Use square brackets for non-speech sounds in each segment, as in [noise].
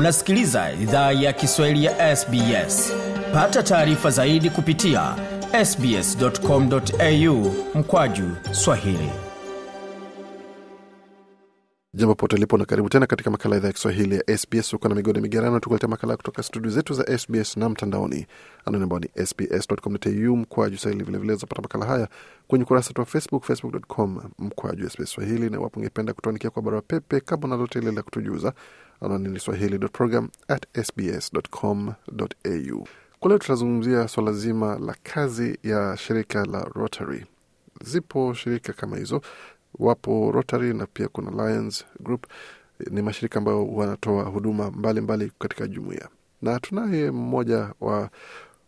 unasikiliza idhaa ya kiswahili ya sbs pata taarifa zaidi kupitia sbscomau mkwaju swahili. Jambo pote lipo na karibu tena katika makala idhaa ya kiswahili ya sbs huko na migode migerano tukuletea makala kutoka studio zetu za sbs na mtandaoni. Anwani ambao ni sbs.com.au mkwaju swahili. Vilevile zapata makala haya kwenye ukurasa wa facebook facebook.com mkwaju sbs swahili. Na iwapo ungependa kutuandikia kwa barua pepe kama unalote ile la kutujuza anwani ni swahili.program kwa leo tutazungumzia swala zima la kazi ya shirika la rotary. Zipo shirika kama hizo. Wapo Rotary na pia kuna Lions Group. Ni mashirika ambayo wanatoa huduma mbalimbali mbali katika jumuiya, na tunaye mmoja wa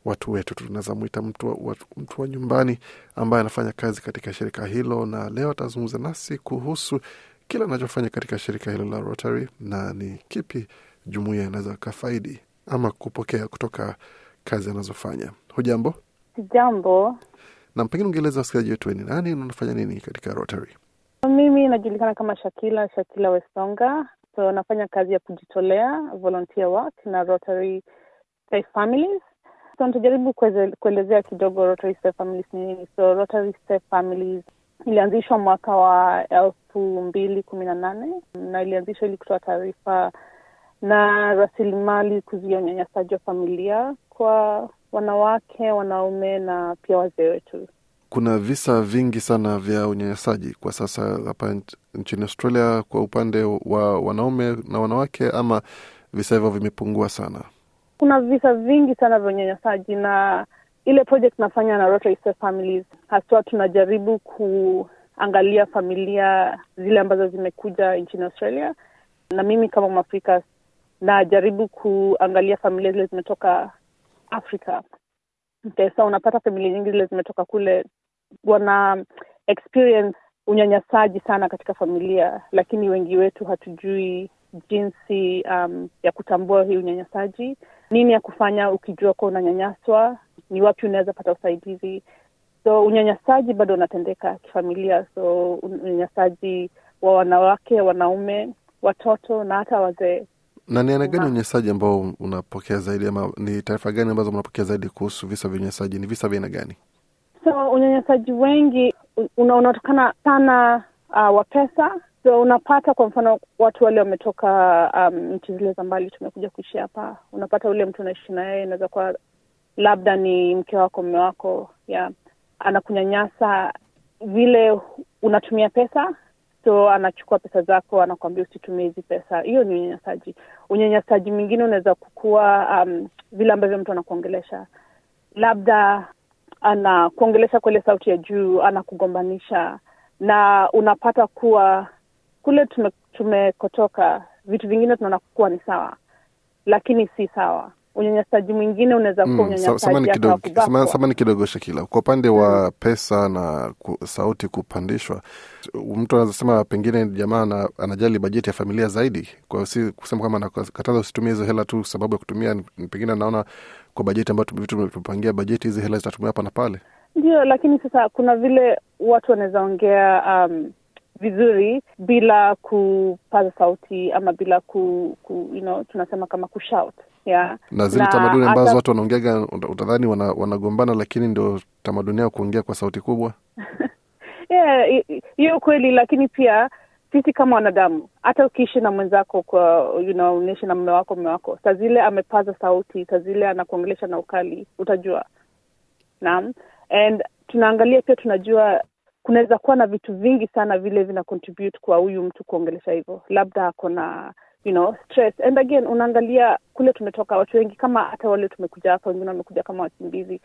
watu wetu, tunaweza mwita mtu wa, mtu wa nyumbani ambaye anafanya kazi katika shirika hilo, na leo atazungumza nasi kuhusu kile anachofanya katika shirika hilo la Rotary na ni kipi jumuiya inaweza kafaidi ama kupokea kutoka kazi anazofanya. Hujambo? Jambo. Na pengine ungeeleza wasikilizaji wetu ni nani na unafanya nini katika Rotary? Mimi najulikana kama Shakila Shakila Wesonga, so nafanya kazi ya kujitolea volunteer work na Rotary Safe Families. So nitajaribu kuelezea kidogo Rotary Safe Families ni nini. So Rotary Safe Families ilianzishwa mwaka wa elfu mbili kumi na nane na ilianzishwa ili kutoa taarifa na rasilimali kuzuia unyanyasaji wa familia kwa wanawake, wanaume na pia wazee wetu. Kuna visa vingi sana vya unyanyasaji kwa sasa hapa nchini Australia kwa upande wa wanaume na wanawake, ama visa hivyo vimepungua sana? Kuna visa vingi sana vya unyanyasaji, na ile project nafanya na Rotary Safe Families, haswa tunajaribu kuangalia familia zile ambazo zimekuja nchini Australia, na mimi kama Mwafrika najaribu kuangalia familia zile zimetoka Afrika. Okay, so unapata familia nyingi zile zimetoka kule wana experience unyanyasaji sana katika familia, lakini wengi wetu hatujui jinsi um, ya kutambua hii unyanyasaji, nini ya kufanya ukijua kuwa unanyanyaswa, ni wapi unaweza pata usaidizi. So unyanyasaji bado unatendeka kifamilia, so unyanyasaji wa wanawake, wanaume, watoto na hata wazee. Na ni aina gani unyanyasaji ambao unapokea zaidi, ama ni taarifa gani ambazo mnapokea zaidi kuhusu visa vya unyanyasaji? Ni visa vya aina gani? So unyanyasaji wengi una, unatokana sana uh, wa pesa. So unapata kwa mfano watu wale wametoka um, nchi zile za mbali, tumekuja kuishi hapa, unapata ule mtu unaishi na yeye, inaweza kuwa labda ni mke wako, mme wako, yeah, anakunyanyasa vile unatumia pesa so anachukua pesa zako, anakuambia usitumie hizi pesa. Hiyo ni unyanyasaji. Unyanyasaji mwingine unaweza kukua um, vile ambavyo mtu anakuongelesha, labda anakuongelesha kwa ile sauti ya juu, anakugombanisha, na unapata kuwa kule tume, tumekotoka vitu vingine tunaona kuwa ni sawa, lakini si sawa. Unyanyasaji mwingine unaweza kuwa unyanyasaji mm, samani kidogo Shakila, kwa upande wa mm. pesa na ku, sauti kupandishwa, mtu anaweza sema pengine jamaa na, anajali bajeti ya familia zaidi, kwa si kusema kwamba nakataza usitumie hizo hela tu sababu ya kutumia, pengine anaona kwa bajeti ambayo vitu tumepangia bajeti, hizi hela zitatumia hapa na pale. Ndio, lakini sasa kuna vile watu wanaweza ongea um, vizuri bila kupaza sauti ama bila ku, ku you know, tunasema kama kushout yeah. na zile tamaduni ambazo ata... watu wanaongeaga utadhani wanagombana, lakini ndio tamaduni yao kuongea kwa sauti kubwa [laughs] hiyo yeah, kweli, lakini pia sisi kama wanadamu, hata ukiishi na mwenzako kwa you know, unaishi na mme wako mme wako, saa zile amepaza sauti, saa zile anakuongelesha na ukali, utajua. Naam, and tunaangalia pia, tunajua kunaweza kuwa na vitu vingi sana vile vina contribute kwa huyu mtu kuongelesha hivyo, labda ako na you know stress. And again unaangalia kule tumetoka watu wengi kama hata wale tumekuja hapa wengine wamekuja kama wakimbizi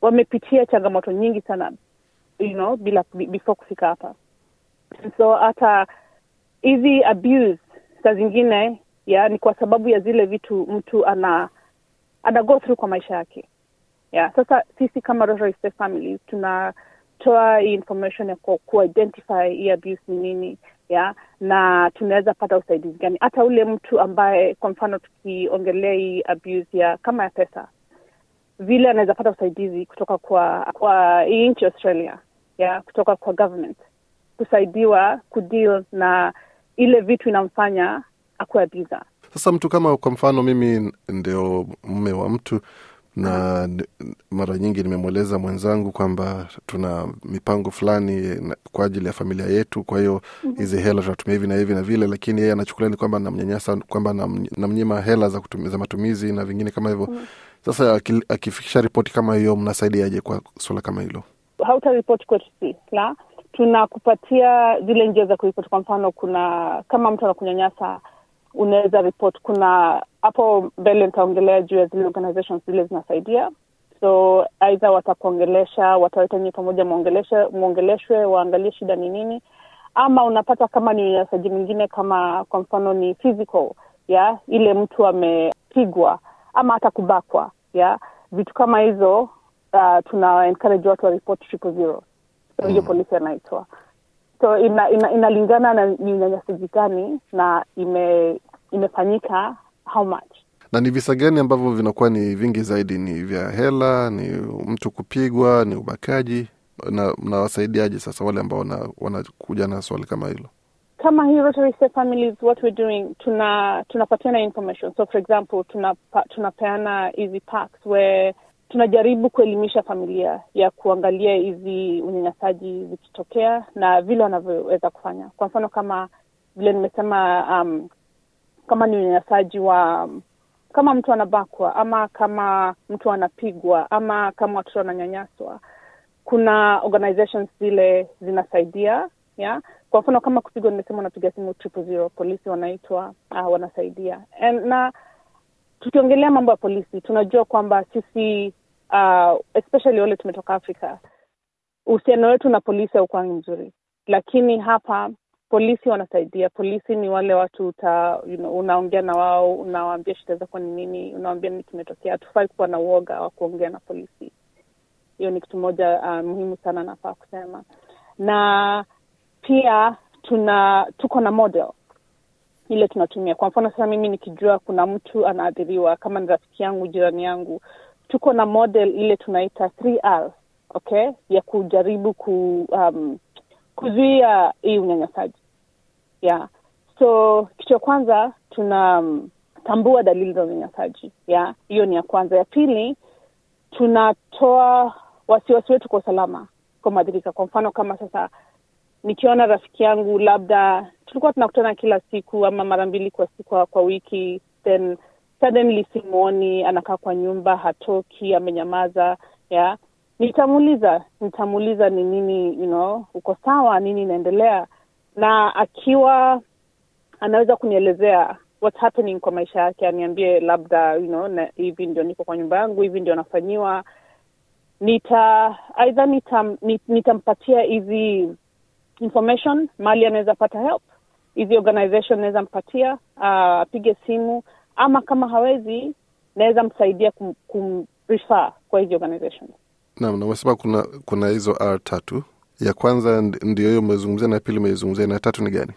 wamepitia changamoto nyingi sana you know bila before kufika hapa. So hata hizi abuse saa zingine ya ni kwa sababu ya zile vitu mtu ana ana go through kwa maisha yake. Ya sasa sisi kama Safe Families tunatoa hii information ya ku, ku hii abuse ni nini ya? Na tunaweza pata usaidizi gani? Hata ule mtu ambaye kwa mfano tukiongelea hii abuse ya kama ya pesa vile anaweza pata usaidizi kutoka kwa kwa hii nchi Australia ya? Kutoka kwa government kusaidiwa kudeal na ile vitu inamfanya akuabiza Sasa mtu kama kwa mfano mimi ndio mme wa mtu na mara nyingi nimemweleza mwenzangu kwamba tuna mipango fulani kwa ajili ya familia yetu, kwa hiyo hizi hela tunatumia hivi na hivi na vile, lakini yeye anachukulia ni kwamba namnyanyasa, kwamba namnyima hela za, kutumia, za matumizi na vingine kama hivyo. Sasa akifikisha ripoti kama hiyo, mnasaidiaje kwa suala kama hilo? hautaripoti kwetu si la tunakupatia zile njia za kuripoti kwa mfano kuna kama mtu anakunyanyasa unaweza ripoti. kuna hapo mbele nitaongelea juu ya zile organizations zile zinasaidia. So aidha watakuongelesha wataweta nyie pamoja mwongeleshwe waangalie shida ni nini. Ama unapata kama ni unyanyasaji mwingine kama kwa mfano ni physical ya ile mtu amepigwa ama hata kubakwa ya. Vitu kama hizo uh, tuna encourage watu wa triple zero. So hiyo polisi anaitwa so ina, ina, inalingana na ni unyanyasaji gani na ime imefanyika how much na ni visa gani ambavyo vinakuwa ni vingi zaidi? Ni vya hela, ni mtu kupigwa, ni ubakaji? na mnawasaidiaje sasa wale ambao wana- wanakuja na swali kama hilo? kama hii Rotary Safe Families what we're doing tuna tunapatiana information so for example tunapa, tunapeana hizi packs where tunajaribu kuelimisha familia ya kuangalia hizi unyanyasaji zikitokea na vile wanavyoweza kufanya kwa mfano kama vile nimesema um, kama ni unyanyasaji wa kama mtu anabakwa ama kama mtu anapigwa ama kama watoto wananyanyaswa kuna organizations zile zinasaidia ya? Kwa mfano kama kupigwa nimesema unapiga simu triple zero polisi wanaitwa uh, wanasaidia. And, na tukiongelea mambo ya polisi tunajua kwamba sisi uh, especially wale tumetoka afrika uhusiano wetu na polisi haukwangi mzuri lakini hapa polisi wanasaidia. Polisi ni wale watu uta, you know, unaongea na wao unawaambia shida zako ni nini unawaambia nini kimetokea. Hatufai kuwa na uoga wa kuongea na polisi. Hiyo ni kitu moja uh, muhimu sana nafaa kusema. Na pia tuna tuko na model. Ile tunatumia. Kwa mfano sasa mimi nikijua kuna mtu anaathiriwa kama ni rafiki yangu jirani yangu tuko na model ile tunaita 3R, okay? Ya kujaribu ku um, kuzuia hii unyanyasaji. Yeah. So kitu ya kwanza tunatambua dalili za unyanyasaji. Yeah. Hiyo ni ya kwanza. Ya pili tunatoa wasiwasi wetu kwa usalama kwa mwadhirika kwa mfano kama sasa nikiona rafiki yangu labda tulikuwa tunakutana kila siku ama mara mbili kwa siku kwa, wiki then suddenly simwoni anakaa kwa nyumba hatoki amenyamaza. Yeah nitamuuliza nitamuuliza ni nini you know uko sawa nini inaendelea? Na akiwa anaweza kunielezea what's happening kwa maisha yake aniambie labda you know na hivi ndio niko kwa nyumba yangu hivi ndio nafanyiwa. Nita aidha nitam, nit- nitampatia hizi information mali anaweza pata help hizi organization naweza mpatia apige apige simu ama kama hawezi naweza msaidia kum, kumrefer kwa hizi organization Naam, na umesema kuna kuna hizo R tatu. Ya kwanza ndio hiyo umezungumzia, na ya pili umeizungumzia, na tatu ni gani?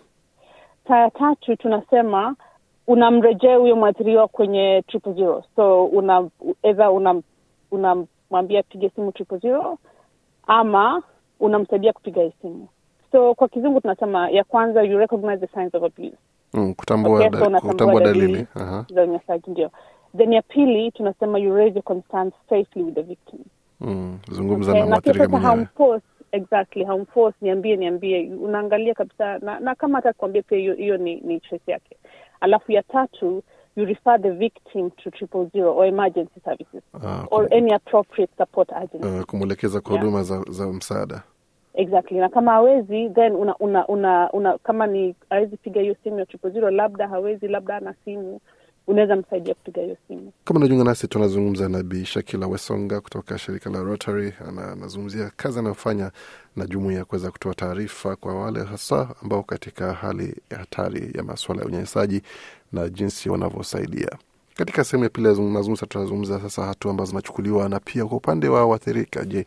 Ta tatu tunasema unamrejea huyo mwathiriwa kwenye triple zero so una edha unamwambia unamwambia pige simu triple zero ama unamsaidia kupiga hii simu so kwa kizungu tunasema ya kwanza you recognize the signs of abuse Mm, kutambua, Okay, so kutambua dalili. Za unyanyasaji ndio then ya pili tunasema you raise your concerns safely with the victim Mm, zungumza Okay, na mwathirika mwenyewe. exactly haumforce niambie niambie unaangalia kabisa na, na kama hata kuambia pia hiyo hiyo ni, ni choice yake alafu ya tatu you refer the victim to triple zero or emergency services Ah, or any appropriate support agency uh, kumwelekeza kwa Yeah. huduma za, za msaada. exactly na kama hawezi then una, una, una, una kama ni hawezi piga hiyo simu ya triple zero labda hawezi labda ana simu unaweza msaidia kupiga hiyo simu Kama unajiunga nasi, tunazungumza na Bi Shakila Wesonga kutoka shirika la Rotary. Anazungumzia kazi anayofanya na jumuiya kuweza kutoa taarifa kwa wale hasa ambao katika hali ya hatari ya masuala ya unyanyasaji na jinsi wanavyosaidia. Katika sehemu ya pili ya mazungumzo, tunazungumza sasa hatua ambazo zinachukuliwa na pia kwa upande wa waathirika. Je,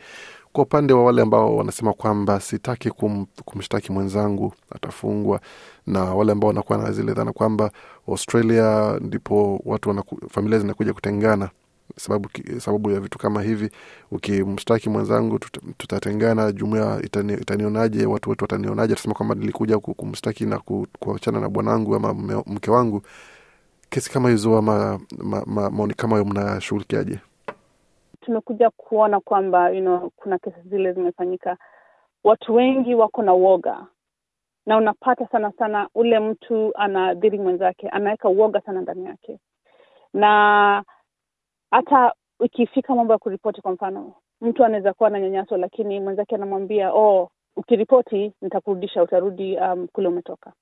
kwa upande wa wale ambao wanasema kwamba sitaki kum, kumshtaki mwenzangu atafungwa, na wale ambao wanakuwa na zile dhana kwamba Australia ndipo watu wanaku, familia zinakuja kutengana sababu, sababu ya vitu kama hivi. Ukimshtaki mwenzangu tuta, tutatengana, jumuia itani, itanionaje? Watu wetu watanionaje? Atasema kwamba nilikuja ku- kumshtaki na ku- kuachana na bwanangu ama mke wangu. kesi kama hizo ama ma, ma, maoni kama hayo mnashughulikiaje? Tumekuja kuona kwamba you know, kuna kesi zile zimefanyika. Watu wengi wako na uoga na unapata sana sana ule mtu anadhiri mwenzake anaweka uoga sana ndani yake. Na hata ikifika mambo ya kuripoti kwa mfano mtu anaweza kuwa na nyanyaso, lakini mwenzake anamwambia oh ukiripoti nitakurudisha utarudi um, kule umetoka.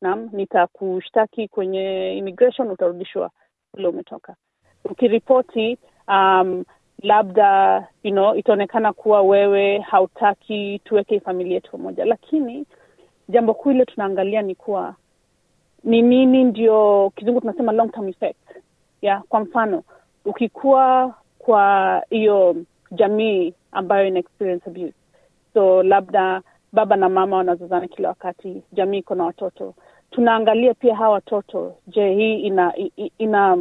Naam nitakushtaki kwenye immigration utarudishwa kule umetoka. Ukiripoti um, labda you know, itaonekana kuwa wewe hautaki tuweke familia yetu pamoja. Lakini jambo kuu ile tunaangalia ni kuwa ni nini ndio kizungu tunasema long term effect. Ya kwa mfano ukikuwa kwa hiyo jamii ambayo ina experience abuse. So labda baba na mama wanazozana kila wakati jamii iko na watoto. Tunaangalia pia hawa watoto je hii ina ina, ina,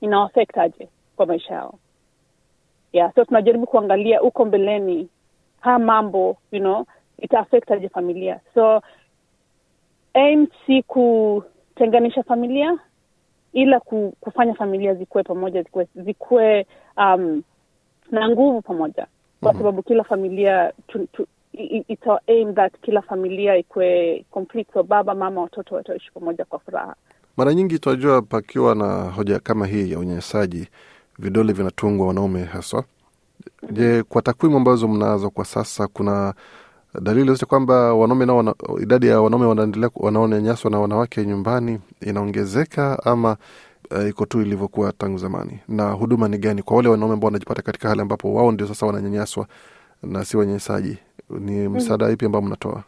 ina affect aje kwa maisha yao. Yeah so tunajaribu kuangalia huko mbeleni haya mambo you know ita aje familia. So aim si kutenganisha familia ila ku, kufanya familia zikuwe pamoja zikuwe, zikuwe um, na nguvu pamoja. Kwa Mhm. sababu kila familia tu, tu, it's our aim that kila familia ikuwe complete so baba mama watoto wataishi pamoja kwa furaha. Mara nyingi tunajua pakiwa na hoja kama hii ya unyanyasaji, vidole vinatungwa wanaume haswa. Je, kwa takwimu ambazo mnazo kwa sasa, kuna dalili zote kwamba wanaume nao wana, idadi ya wanaume wanaendelea wanaonyanyaswa na wanawake nyumbani inaongezeka ama uh, iko tu ilivyokuwa tangu zamani? Na huduma ni gani kwa wale wanaume ambao wanajipata katika hali ambapo wao ndio sasa wananyanyaswa na si wanyanyasaji? Ni msaada ipi ambao mnatoa?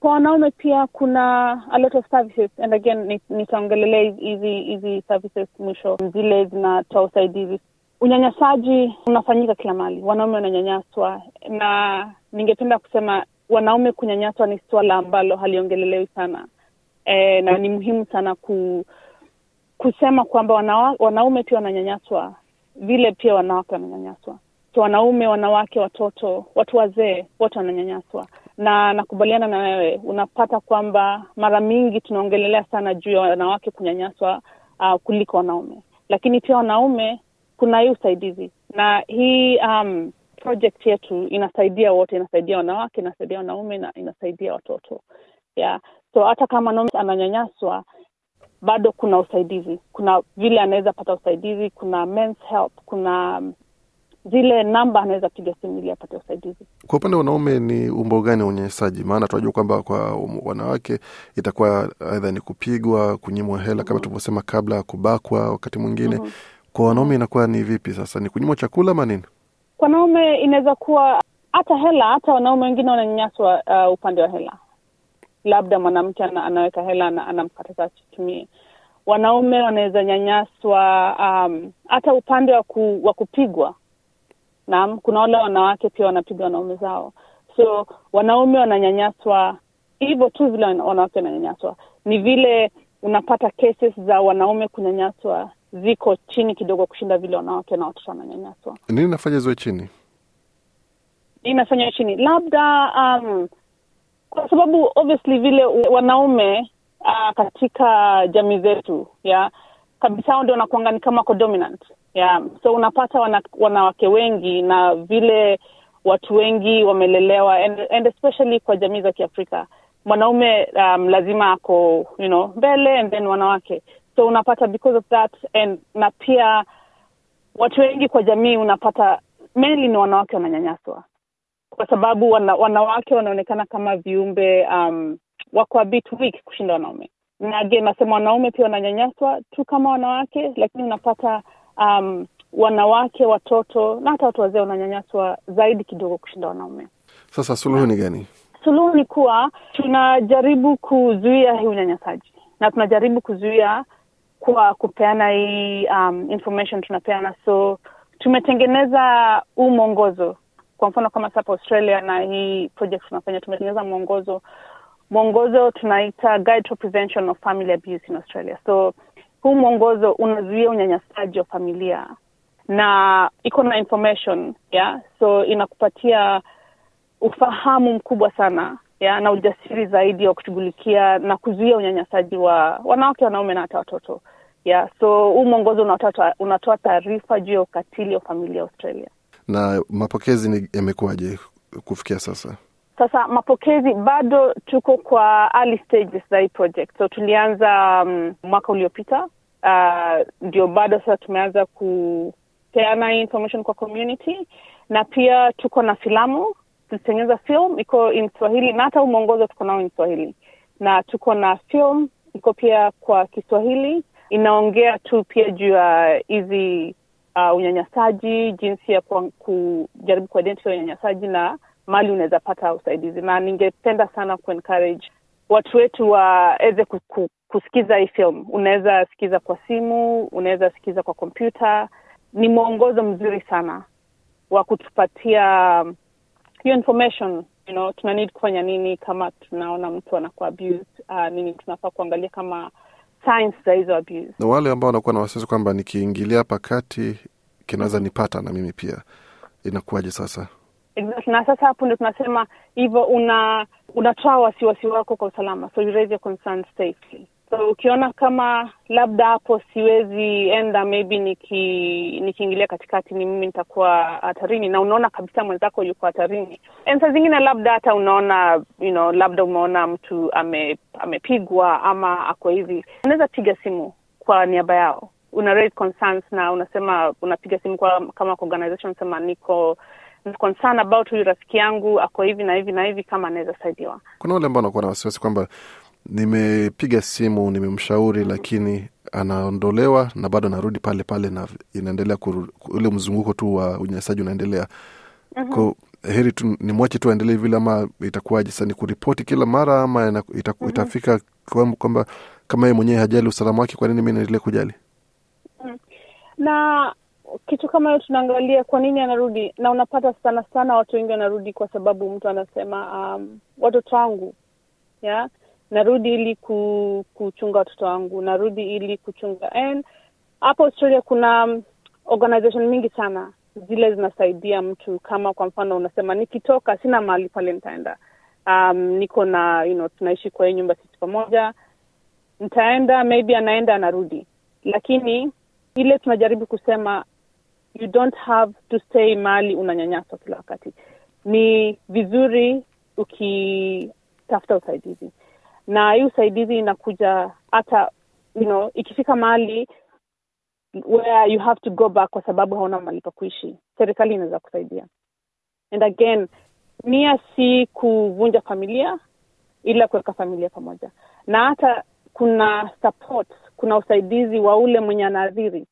Kwa wanaume pia kuna a lot of services and again nitaongelelea hizi- hizi services mwisho zile zinatoa usaidizi. Unyanyasaji unafanyika kila mahali. Wanaume wananyanyaswa. Na ningependa kusema wanaume kunyanyaswa ni swala ambalo haliongelelewi sana. E, na ni muhimu sana ku kusema kwamba wanaume pia wananyanyaswa. Vile pia wanawake wananyanyaswa. So wanaume wanawake watoto watu wazee wote wananyanyaswa na nakubaliana na wewe. Unapata kwamba mara mingi tunaongelelea sana juu ya wanawake kunyanyaswa uh, kuliko wanaume. Lakini pia wanaume kuna hii usaidizi. Na hii um, project yetu inasaidia wote. Inasaidia wanawake inasaidia wanaume na inasaidia watoto. Yeah. So hata kama mwanaume ananyanyaswa bado kuna usaidizi. Kuna vile anaweza pata usaidizi kuna men's help kuna um, zile namba anaweza piga simu ili apate usaidizi Kwa upande wa wanaume ni umbo gani wa unyanyasaji? Maana tunajua kwamba kwa um- wanawake itakuwa aidha ni kupigwa, kunyimwa hela kama tulivyosema kabla, kubakwa wakati mwingine. Mhm. Kwa wanaume inakuwa ni vipi sasa? Ni kunyimwa chakula ama nini? kwa wanaume inaweza kuwa hata hela hata wanaume wengine wananyanyaswa uh, upande wa hela labda mwanamke ana, anaweka hela ana, anamkataza asitumie wanaume wanaweza nyanyaswa um, hata upande wa, ku, wa kupigwa naam kuna wale wanawake pia wanapiga wanaume zao. So wanaume wananyanyaswa hivyo tu vile wanawake wananyanyaswa. Ni vile unapata cases za wanaume kunyanyaswa ziko chini kidogo kushinda vile wanawake na watoto wananyanyaswa. Nini nafanya ziwe chini? inafanya chini? Labda um, kwa sababu obviously vile wanaume uh, katika jamii zetu ya kabisa hao ndio wanakuanga ni kama wako dominant yeah. so unapata wana, wanawake wengi na vile watu wengi wamelelewa and, and especially kwa jamii za kiafrika. Mwanaume um, lazima ako you know mbele and then wanawake. So unapata because of that and na pia watu wengi kwa jamii unapata mainly ni wanawake wananyanyaswa. Kwa sababu wana, wanawake wanaonekana kama viumbe um, wako a bit weak kushinda wanaume. Na again nasema wanaume pia wananyanyaswa tu kama wanawake lakini unapata um, wanawake watoto na hata watu wazee wananyanyaswa zaidi kidogo kushinda wanaume. Sasa suluhu ni gani? suluhu ni kuwa tunajaribu kuzuia hii unyanyasaji na tunajaribu kuzuia kwa kupeana hii um, information tunapeana. So tumetengeneza huu mwongozo. Kwa mfano kama sapa australia na hii project tunafanya tumetengeneza mwongozo. Mwongozo tunaita guide to prevention of family abuse in australia. So huu mwongozo unazuia unyanyasaji wa familia na iko na information yeah so inakupatia ufahamu mkubwa sana yeah, na ujasiri zaidi wa kushughulikia na kuzuia unyanyasaji wa wanawake wanaume na hata watoto yeah so huu mwongozo unatoa taarifa juu ya ukatili wa familia Australia. Na mapokezi yamekuwaje kufikia sasa? Sasa mapokezi bado tuko kwa early stages za hii project, so tulianza um, mwaka uliopita. Ndio uh, bado sasa tumeanza kupeana hii information kwa community, na pia tuko na filamu tulitengeneza film iko in Swahili na hata mwongozo tuko nao in Swahili, na tuko na film iko pia kwa Kiswahili. Inaongea tu pia juu ya hizi uh, unyanyasaji, jinsi ya kujaribu kuidentify unyanyasaji na mali unaweza pata usaidizi, na ningependa sana kuencourage watu wetu waweze kusikiza hii film. Unaweza sikiza kwa simu, unaweza sikiza kwa kompyuta. Ni mwongozo mzuri sana wa kutupatia hiyo information you know, tuna need kufanya nini kama tunaona mtu anakuwa abused, uh, nini tunafaa kuangalia kama signs za hizo abuse. Na wale ambao wanakuwa na wasiwasi kwamba nikiingilia hapa kati kinaweza nipata na mimi pia, inakuwaje sasa? Na sasa hapo ndio tunasema hivyo, una unatoa wasiwasi wako kwa usalama, so you raise your concerns safely. So ukiona kama labda hapo siwezi enda, maybe niki nikiingilia katikati, ni mimi nitakuwa hatarini, na unaona kabisa mwenzako yuko hatarini. Saa zingine labda hata unaona you know, labda umeona mtu ame, amepigwa ama ako hivi, unaweza piga simu kwa niaba yao, una raise concerns na unasema, unapiga simu kwa kama organization, sema niko concern about huyu rafiki yangu ako hivi na hivi na hivi, kama anaweza saidiwa. Kuna wale ambao wanakuwa na wasiwasi kwamba nimepiga simu, nimemshauri, lakini anaondolewa na bado anarudi pale pale, na inaendelea ule mzunguko tu wa unyanyasaji unaendelea. mm-hmm. Ko heri tu nimwache tu aendelee vile, ama itakuwaje sasa? Ni kuripoti kila mara ama ita, mm-hmm. itafika kwamba kama yeye mwenyewe hajali usalama wake, kwa nini mi naendelea kujali? mm. na kitu kama hiyo tunaangalia kwa nini anarudi, na unapata sana sana watu wengi wanarudi kwa sababu mtu anasema um, watoto wangu yeah? narudi ili ku, kuchunga watoto wangu, narudi ili kuchunga. And hapo Australia kuna um, organization mingi sana zile zinasaidia mtu, kama kwa mfano unasema nikitoka sina mahali pale nitaenda, um, niko na you know, tunaishi kwa hii nyumba sisi pamoja, nitaenda maybe, anaenda anarudi, lakini ile tunajaribu kusema you don't have to stay mali unanyanyaswa kila wakati. Ni vizuri ukitafuta usaidizi na hii usaidizi inakuja hata you know, ikifika mahali where you have to go back kwa sababu hauna mahali pa kuishi, serikali inaweza kusaidia. And again, nia si kuvunja familia, ila kuweka familia pamoja, na hata kuna support, kuna usaidizi wa ule mwenye anaadhiri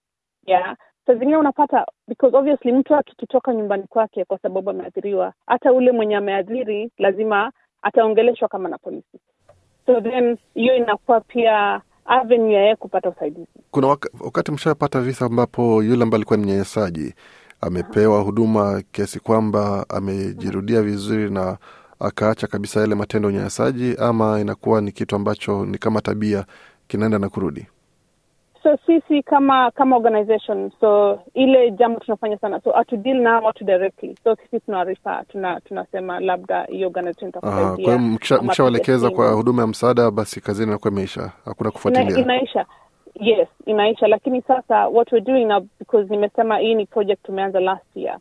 yeah. Saa zingine unapata because obviously mtu akikitoka nyumbani kwake kwa sababu ameathiriwa, hata ule mwenye ameadhiri lazima ataongeleshwa kama na polisi so then hiyo inakuwa pia avenue ya kupata usaidizi. Kuna waka, wakati mshapata visa ambapo yule ambaye alikuwa ni mnyanyasaji amepewa huduma kiasi kwamba amejirudia vizuri na akaacha kabisa yale matendo ya unyanyasaji, ama inakuwa ni kitu ambacho ni kama tabia kinaenda na kurudi? So sisi kama kama organization, so ile jambo tunafanya sana, so atu deal na watu directly, so sisi tunawarifa, tuna tunasema labda hiyo organization itakusaidia. Kwa hiyo mkishawaelekeza kwa huduma ya msaada, basi kazini inakuwa imeisha, hakuna kufuatilia. Ina, inaisha yes, inaisha. Lakini sasa what we're doing now, because nimesema hii ni project tumeanza last year.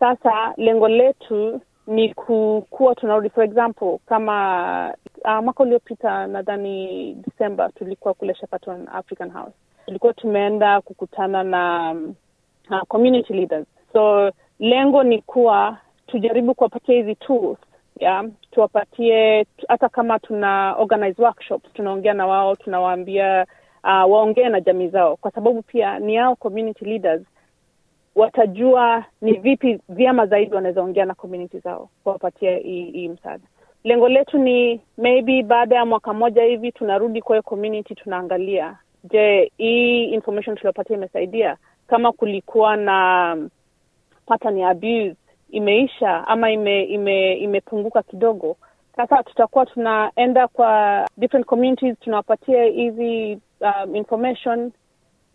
Sasa lengo letu ni kukuwa tunarudi, for example kama uh, mwaka uliopita nadhani December tulikuwa kule African House, tulikuwa tumeenda kukutana na uh, community leaders. So lengo ni kuwa tujaribu kuwapatia hizi tools yeah, tuwapatie hata kama tuna organize workshops, tunaongea na wao, tunawaambia uh, waongee na jamii zao, kwa sababu pia ni hao community leaders watajua ni vipi vyema zaidi wanaweza ongea na community zao kuwapatia hii msaada. Lengo letu ni maybe baada ya mwaka moja hivi tunarudi kwa hiyo community, tunaangalia, je, hii information tuliopatia imesaidia? Kama kulikuwa na pattern ya abuse imeisha ama ime, ime, imepunguka kidogo. Sasa tutakuwa tunaenda kwa different communities tunawapatia hizi um, information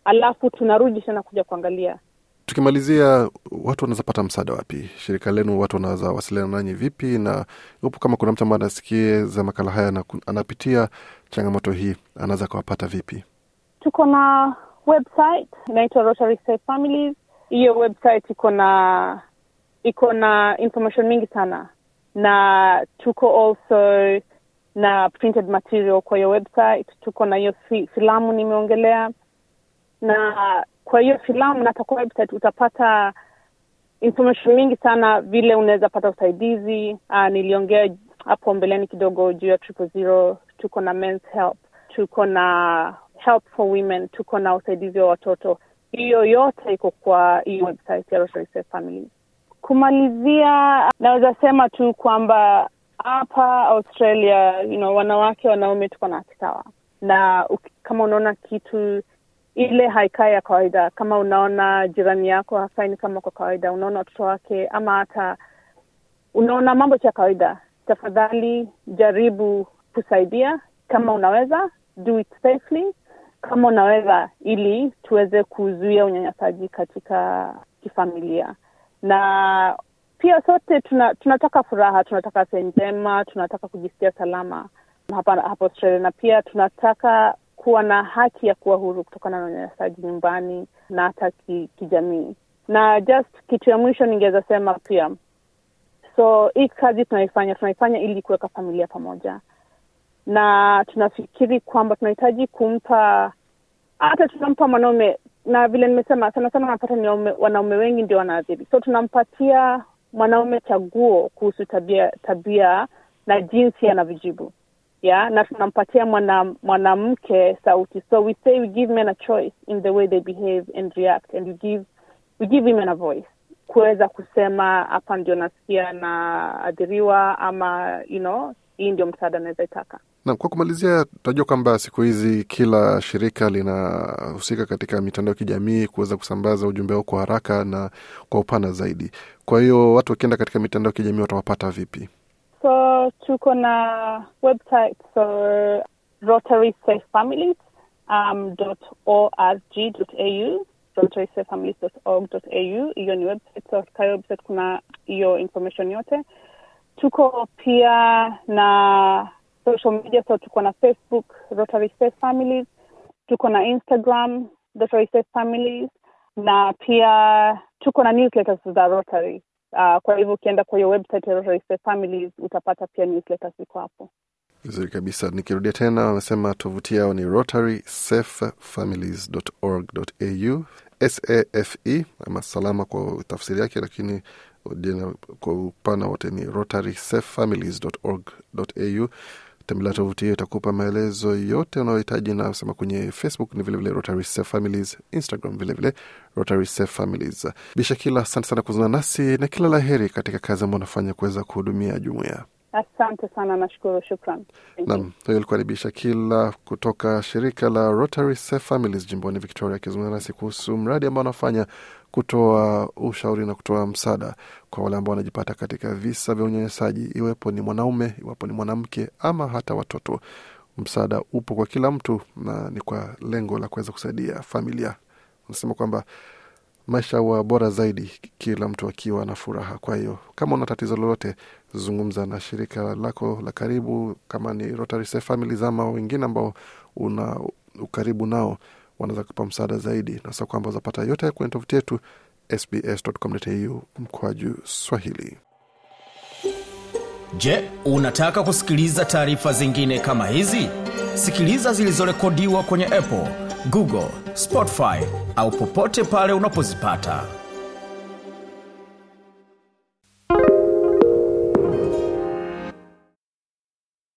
alafu tunarudi tena kuja kuangalia Tukimalizia, watu wanaweza pata msaada wapi? Shirika lenu, watu wanaweza wasiliana nanyi vipi? Na iwapo kama kuna mtu ambaye anasikia za makala haya na anapitia changamoto hii, anaweza akawapata vipi? Tuko na website inaitwa Rotary Safe Families. Hiyo website iko na iko na information mingi sana, na tuko also na printed material kwa hiyo website. Tuko na hiyo fi, filamu nimeongelea, na kwa hiyo filamu na kwa website utapata information mingi sana, vile unaweza pata usaidizi. Uh, niliongea hapo mbeleni kidogo juu ya triple zero. Tuko na men's help, tuko na help for women, tuko na usaidizi wa watoto. Hiyo yote iko kwa hii website ya Rotary Safe Families. Kumalizia, naweza sema tu kwamba hapa Australia, you know, wanawake wanaume tuko na haki sawa, na kama unaona kitu ile haikai ya kawaida, kama unaona jirani yako hafaini kama kwa kawaida, unaona watoto wake ama hata unaona mambo cha kawaida, tafadhali jaribu kusaidia. Kama unaweza, do it safely kama unaweza, ili tuweze kuzuia unyanyasaji katika kifamilia. Na pia sote tuna, tunataka furaha, tunataka afya njema, tunataka kujisikia salama hapa hapa Australia, na pia tunataka kuwa na haki ya kuwa huru kutokana na unyanyasaji nyumbani na hata ki, kijamii. Na just kitu ya mwisho ningeweza sema pia, so hii kazi tunaifanya tunaifanya ili kuweka familia pamoja, na tunafikiri kwamba tunahitaji kumpa hata tunampa mwanaume, na vile nimesema, sana sana wanapata ni wanaume wengi ndio wanaathiri, so tunampatia mwanaume chaguo kuhusu tabia tabia na jinsi anavyojibu. Yeah, na tunampatia mwanamke mwana sauti. So we say we give men a choice in the way they behave and react. And we give, we give women a voice. Kuweza kusema hapa ndio nasikia naadhiriwa ama you know, hii ndio msaada anaweza itaka. Na kwa kumalizia, tunajua kwamba siku hizi kila shirika linahusika katika mitandao ya kijamii kuweza kusambaza ujumbe wao kwa haraka na kwa upana zaidi. Kwa hiyo watu wakienda katika mitandao ya kijamii watawapata vipi? So tuko na website so Rotary um, .org.au rotarysafefamilies.org.au. Hiyo ni website. So katika website kuna hiyo information yote. Tuko pia na social media, so tuko na Facebook Rotary Safe Families, tuko na Instagram Rotary Safe Families, na pia tuko na newsletters za Rotary. Uh, kwa hivyo ukienda kwa hiyo website ya Rotary Safe Families utapata pia newsletters iko hapo. Vizuri kabisa. Nikirudia tena, wamesema tovuti yao ni rotarysafefamilies.org.au safe ama salama kwa tafsiri yake, lakini kwa upana wote ni rotarysafefamilies.org.au. Tembelea tovuti hiyo, itakupa maelezo yote unayohitaji, na sema kwenye Facebook ni vilevile Rotary Safe Families, Instagram vilevile Rotary Safe Families. Bishakila, asante sana kuzungana nasi na kila la heri katika kazi ambayo unafanya kuweza kuhudumia jumuia. Asante sana, nashukuru, shukran. Nam, huyo alikuwa ni Bishakila kutoka shirika la Rotary Safe Families jimboni Victoria, akizungumza nasi kuhusu mradi ambao anafanya kutoa ushauri na kutoa msaada kwa wale ambao wanajipata katika visa vya unyanyasaji, iwepo ni mwanaume, iwapo ni mwanamke ama hata watoto. Msaada upo kwa kila mtu na ni kwa lengo la kuweza kusaidia familia. Unasema kwamba maisha huwa bora zaidi kila mtu akiwa na furaha. Kwa hiyo kama una tatizo lolote, zungumza na shirika lako la karibu, kama ni Rotary Safe Families ama wengine ambao una ukaribu nao, wanaweza kupa msaada zaidi, na sasa kwamba wazapata yote kwenye tovuti yetu sbs.com.au mkwaju Swahili. Je, unataka kusikiliza taarifa zingine kama hizi? Sikiliza zilizorekodiwa kwenye Apple, Google, Spotify au popote pale unapozipata.